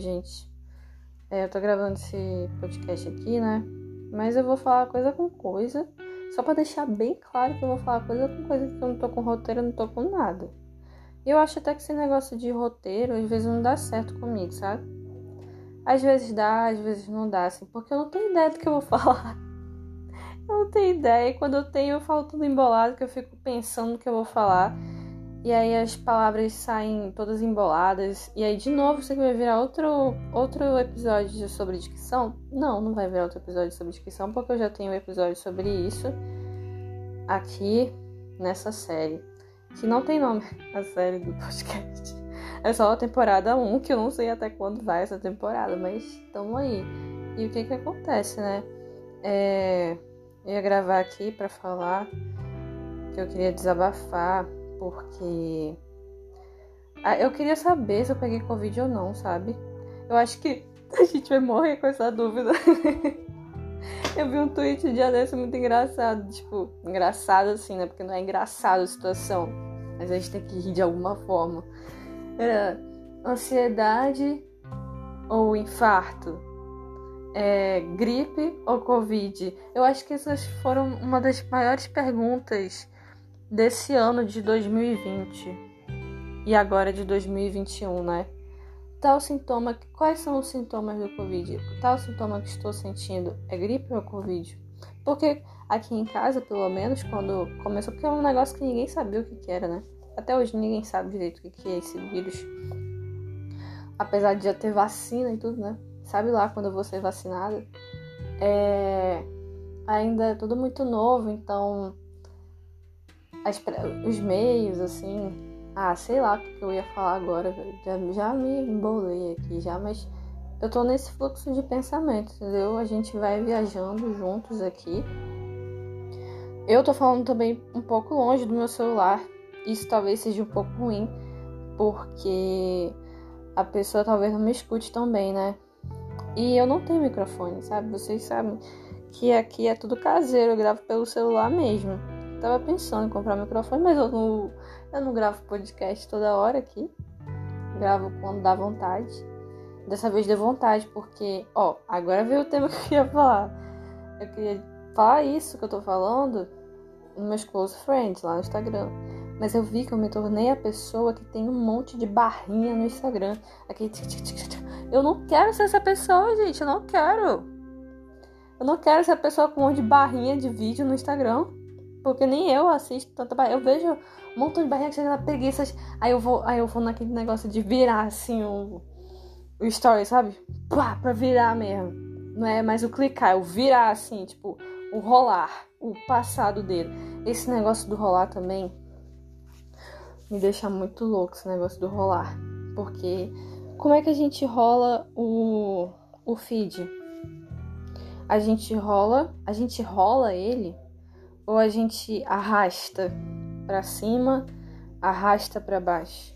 gente. É, eu tô gravando esse podcast aqui, né? Mas eu vou falar coisa com coisa. Só pra deixar bem claro que eu vou falar coisa com coisa que eu não tô com roteiro, não tô com nada. E eu acho até que esse negócio de roteiro às vezes não dá certo comigo, sabe? Às vezes dá, às vezes não dá, assim, porque eu não tenho ideia do que eu vou falar. Eu não tenho ideia. E quando eu tenho, eu falo tudo embolado, que eu fico pensando no que eu vou falar. E aí as palavras saem todas emboladas. E aí, de novo, você vai virar outro, outro episódio sobre dicção? Não, não vai virar outro episódio sobre dicção, porque eu já tenho um episódio sobre isso aqui nessa série. Que não tem nome, a série do podcast. É só a temporada 1, que eu não sei até quando vai essa temporada, mas estamos aí. E o que que acontece, né? É, eu ia gravar aqui para falar que eu queria desabafar porque ah, eu queria saber se eu peguei Covid ou não, sabe? Eu acho que a gente vai morrer com essa dúvida. eu vi um tweet de dia desse muito engraçado. Tipo, engraçado assim, né? Porque não é engraçado a situação. Mas a gente tem que rir de alguma forma. Era ansiedade ou infarto? É, gripe ou Covid? Eu acho que essas foram uma das maiores perguntas desse ano de 2020 e agora de 2021, né? Tal sintoma, quais são os sintomas do Covid? Tal sintoma que estou sentindo é gripe ou Covid? Porque aqui em casa, pelo menos, quando começou, porque é um negócio que ninguém sabia o que, que era, né? Até hoje ninguém sabe direito o que, que é esse vírus. Apesar de já ter vacina e tudo, né? Sabe lá quando eu vou ser vacinada? É... Ainda é tudo muito novo, então as, os meios, assim. Ah, sei lá o que eu ia falar agora. Já, já me embolei aqui já, mas eu tô nesse fluxo de pensamento, entendeu? A gente vai viajando juntos aqui. Eu tô falando também um pouco longe do meu celular. Isso talvez seja um pouco ruim, porque a pessoa talvez não me escute tão bem, né? E eu não tenho microfone, sabe? Vocês sabem que aqui é tudo caseiro, eu gravo pelo celular mesmo. Tava pensando em comprar microfone, mas eu não, eu não gravo podcast toda hora aqui. Gravo quando dá vontade. Dessa vez deu vontade, porque, ó, agora veio o tema que eu queria falar. Eu queria falar isso que eu tô falando nos meus close friends lá no Instagram. Mas eu vi que eu me tornei a pessoa que tem um monte de barrinha no Instagram. Aqui. Eu não quero ser essa pessoa, gente. Eu não quero. Eu não quero ser a pessoa com um monte de barrinha de vídeo no Instagram. Porque nem eu assisto tanta barriga. Eu vejo um montão de barriga que chega na preguiça. Aí eu vou, aí eu vou naquele negócio de virar assim o, o story, sabe? Pá, pra virar mesmo. Não é mais o clicar, é o virar assim, tipo, o rolar, o passar do dedo. Esse negócio do rolar também me deixa muito louco esse negócio do rolar. Porque como é que a gente rola o, o feed? A gente rola, a gente rola ele ou a gente arrasta para cima, arrasta para baixo.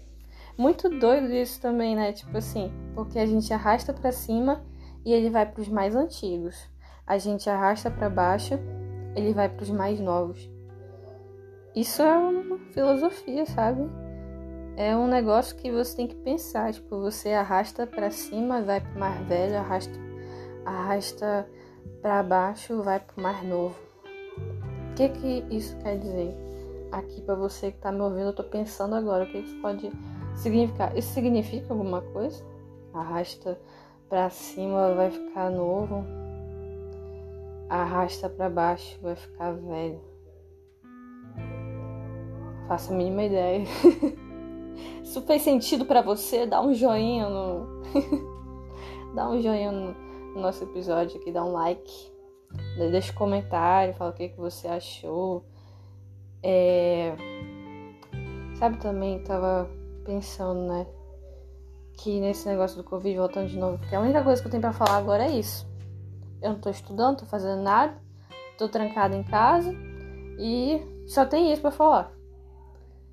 Muito doido isso também, né? Tipo assim, porque a gente arrasta para cima e ele vai para os mais antigos. A gente arrasta para baixo, ele vai para os mais novos. Isso é uma filosofia, sabe? É um negócio que você tem que pensar, tipo, você arrasta para cima, vai pro mais velho, arrasta arrasta para baixo, vai pro mais novo. O que que isso quer dizer? Aqui para você que tá me ouvindo, eu tô pensando agora o que isso pode significar. Isso significa alguma coisa? Arrasta para cima, vai ficar novo. Arrasta para baixo, vai ficar velho. Faça a mínima ideia. Isso fez sentido para você? Dá um joinha no. dá um joinha no nosso episódio aqui, dá um like. Deixa um comentário, fala o que, que você achou. É... Sabe também, tava pensando, né? Que nesse negócio do Covid, voltando de novo, que a única coisa que eu tenho pra falar agora é isso. Eu não tô estudando, tô fazendo nada, tô trancada em casa e só tem isso pra falar.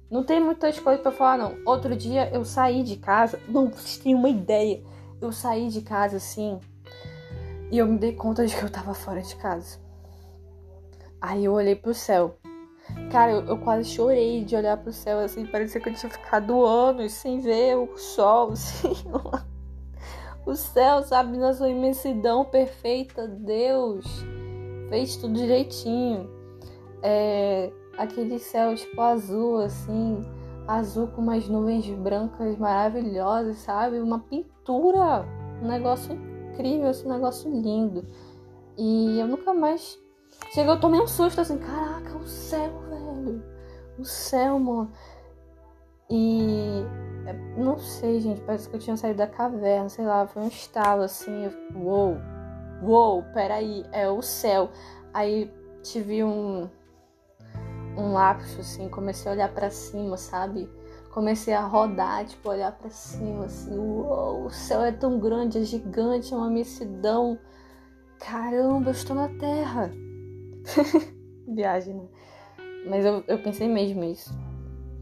Não tem muitas coisas para falar, não. Outro dia eu saí de casa. Não, vocês têm uma ideia. Eu saí de casa assim, e eu me dei conta de que eu tava fora de casa. Aí eu olhei pro céu. Cara, eu, eu quase chorei de olhar pro céu assim. Parecia que eu tinha ficado anos sem ver o sol, assim. o céu, sabe, na sua imensidão perfeita, Deus fez tudo direitinho. É, aquele céu tipo azul, assim, azul com umas nuvens brancas maravilhosas, sabe? Uma pintura, um negócio incrível, um negócio lindo. E eu nunca mais. Chegou, eu tomei um susto assim, caraca, o céu, velho. O céu, mano. E é, não sei, gente, parece que eu tinha saído da caverna, sei lá, foi um estalo assim, eu, uou, uou, peraí, é o céu. Aí tive um, um lapso, assim, comecei a olhar para cima, sabe? Comecei a rodar, tipo, olhar para cima, assim, uou, o céu é tão grande, é gigante, é uma imensidão. Caramba, eu estou na Terra. Viagem, né? Mas eu, eu pensei mesmo isso.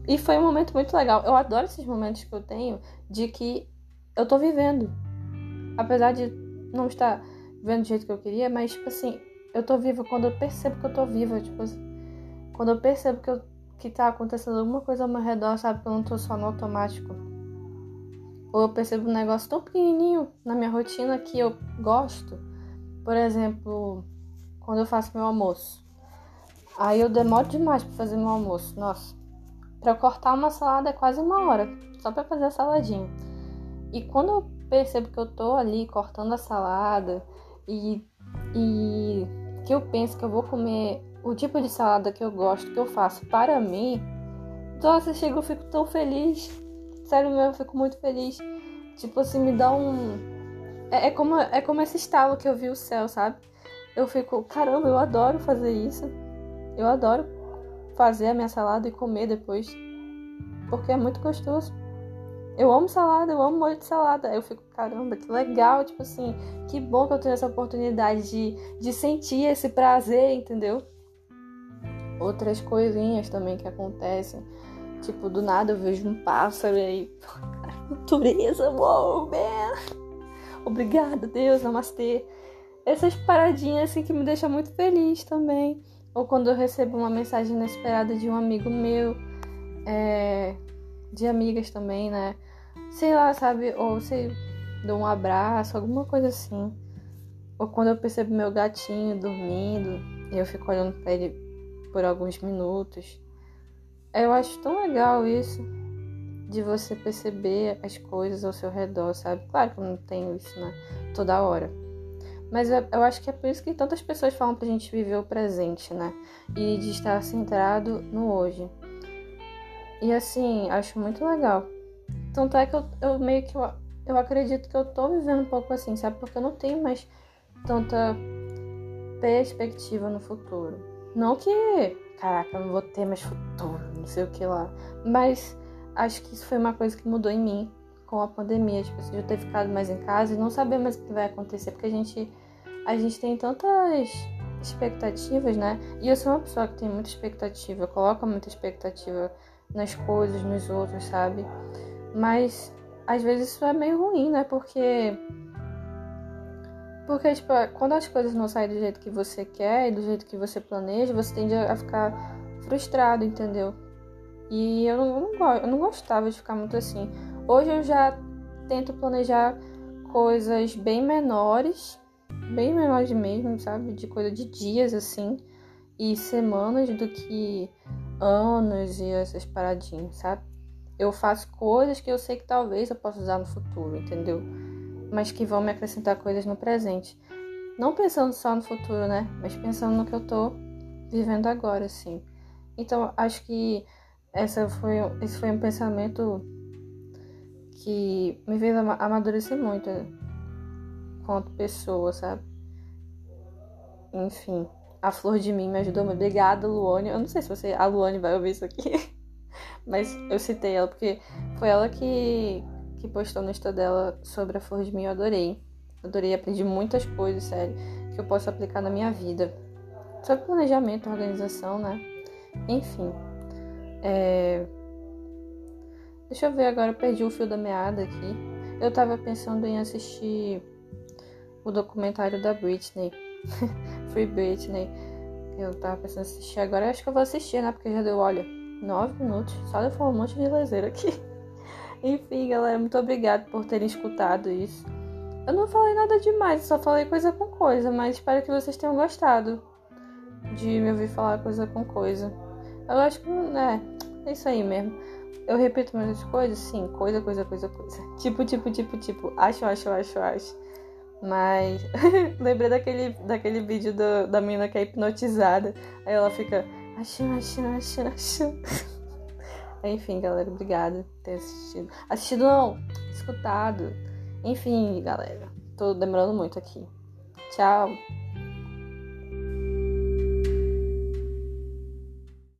E foi um momento muito legal. Eu adoro esses momentos que eu tenho de que eu tô vivendo. Apesar de não estar vivendo do jeito que eu queria, mas, tipo assim, eu tô viva quando eu percebo que eu tô viva. Tipo quando eu percebo que, eu, que tá acontecendo alguma coisa ao meu redor, sabe? Que eu não tô só no automático. Ou eu percebo um negócio tão pequenininho na minha rotina que eu gosto. Por exemplo, quando eu faço meu almoço. Aí eu demoro demais para fazer meu almoço. Nossa, para cortar uma salada é quase uma hora, só para fazer a saladinha. E quando eu percebo que eu tô ali cortando a salada e, e que eu penso que eu vou comer o tipo de salada que eu gosto, que eu faço para mim, nossa, chega, eu fico tão feliz. Sério mesmo, eu fico muito feliz. Tipo assim, me dá um. É, é, como, é como esse estalo que eu vi o céu, sabe? Eu fico, caramba, eu adoro fazer isso. Eu adoro fazer a minha salada e comer depois. Porque é muito gostoso. Eu amo salada, eu amo molho de salada. Eu fico, caramba, que legal, tipo assim, que bom que eu tenho essa oportunidade de, de sentir esse prazer, entendeu? Outras coisinhas também que acontecem. Tipo, do nada eu vejo um pássaro e aí. Natureza, uou, man! Obrigada, Deus, namastê. Essas paradinhas assim que me deixam muito feliz também. Ou quando eu recebo uma mensagem inesperada de um amigo meu, é, de amigas também, né? Sei lá, sabe? Ou sei, dou um abraço, alguma coisa assim. Ou quando eu percebo meu gatinho dormindo e eu fico olhando pra ele por alguns minutos. Eu acho tão legal isso de você perceber as coisas ao seu redor, sabe? Claro que eu não tenho isso, né? Toda hora. Mas eu acho que é por isso que tantas pessoas falam pra gente viver o presente, né? E de estar centrado no hoje. E assim, acho muito legal. Tanto é que eu, eu meio que eu, eu acredito que eu tô vivendo um pouco assim, sabe? Porque eu não tenho mais tanta perspectiva no futuro. Não que, caraca, eu não vou ter mais futuro, não sei o que lá. Mas acho que isso foi uma coisa que mudou em mim com a pandemia, tipo, assim, eu ter ficado mais em casa e não saber mais o que vai acontecer, porque a gente a gente tem tantas expectativas, né? E eu sou uma pessoa que tem muita expectativa, coloca muita expectativa nas coisas, nos outros, sabe? Mas às vezes isso é meio ruim, né? Porque porque tipo, quando as coisas não saem do jeito que você quer e do jeito que você planeja, você tende a ficar frustrado, entendeu? E eu não, eu não, eu não gostava de ficar muito assim. Hoje eu já tento planejar coisas bem menores bem menores mesmo, sabe? De coisa de dias assim e semanas do que anos e essas paradinhas, sabe? Eu faço coisas que eu sei que talvez eu possa usar no futuro, entendeu? Mas que vão me acrescentar coisas no presente. Não pensando só no futuro, né? Mas pensando no que eu tô vivendo agora, assim. Então, acho que essa foi, esse foi um pensamento que me fez amadurecer muito quanto pessoa, sabe? Enfim, a Flor de Mim me ajudou muito. Obrigada, Luane. Eu não sei se você, a Luane vai ouvir isso aqui, mas eu citei ela porque foi ela que, que postou no Insta dela sobre a Flor de Mim. Eu adorei. Adorei, aprendi muitas coisas, sério, que eu posso aplicar na minha vida. Sobre planejamento, organização, né? Enfim. É... Deixa eu ver agora, eu perdi o fio da meada aqui. Eu tava pensando em assistir o documentário da Britney, Free Britney. Eu tava pensando em assistir agora, acho que eu vou assistir, né? Porque já deu, olha, nove minutos, só de falar um monte de lezeira aqui. Enfim, galera, muito obrigada por terem escutado isso. Eu não falei nada demais, só falei coisa com coisa, mas espero que vocês tenham gostado de me ouvir falar coisa com coisa. Eu acho que, é, é isso aí mesmo. Eu repito muitas coisas, sim, coisa, coisa, coisa, coisa. Tipo, tipo, tipo, tipo, acho, acho, acho, acho. Mas lembrei daquele, daquele vídeo do, da menina que é hipnotizada. Aí ela fica, acho, acho, acho, acho. Enfim, galera, obrigada por ter assistido. Assistido não, escutado. Enfim, galera, tô demorando muito aqui. Tchau.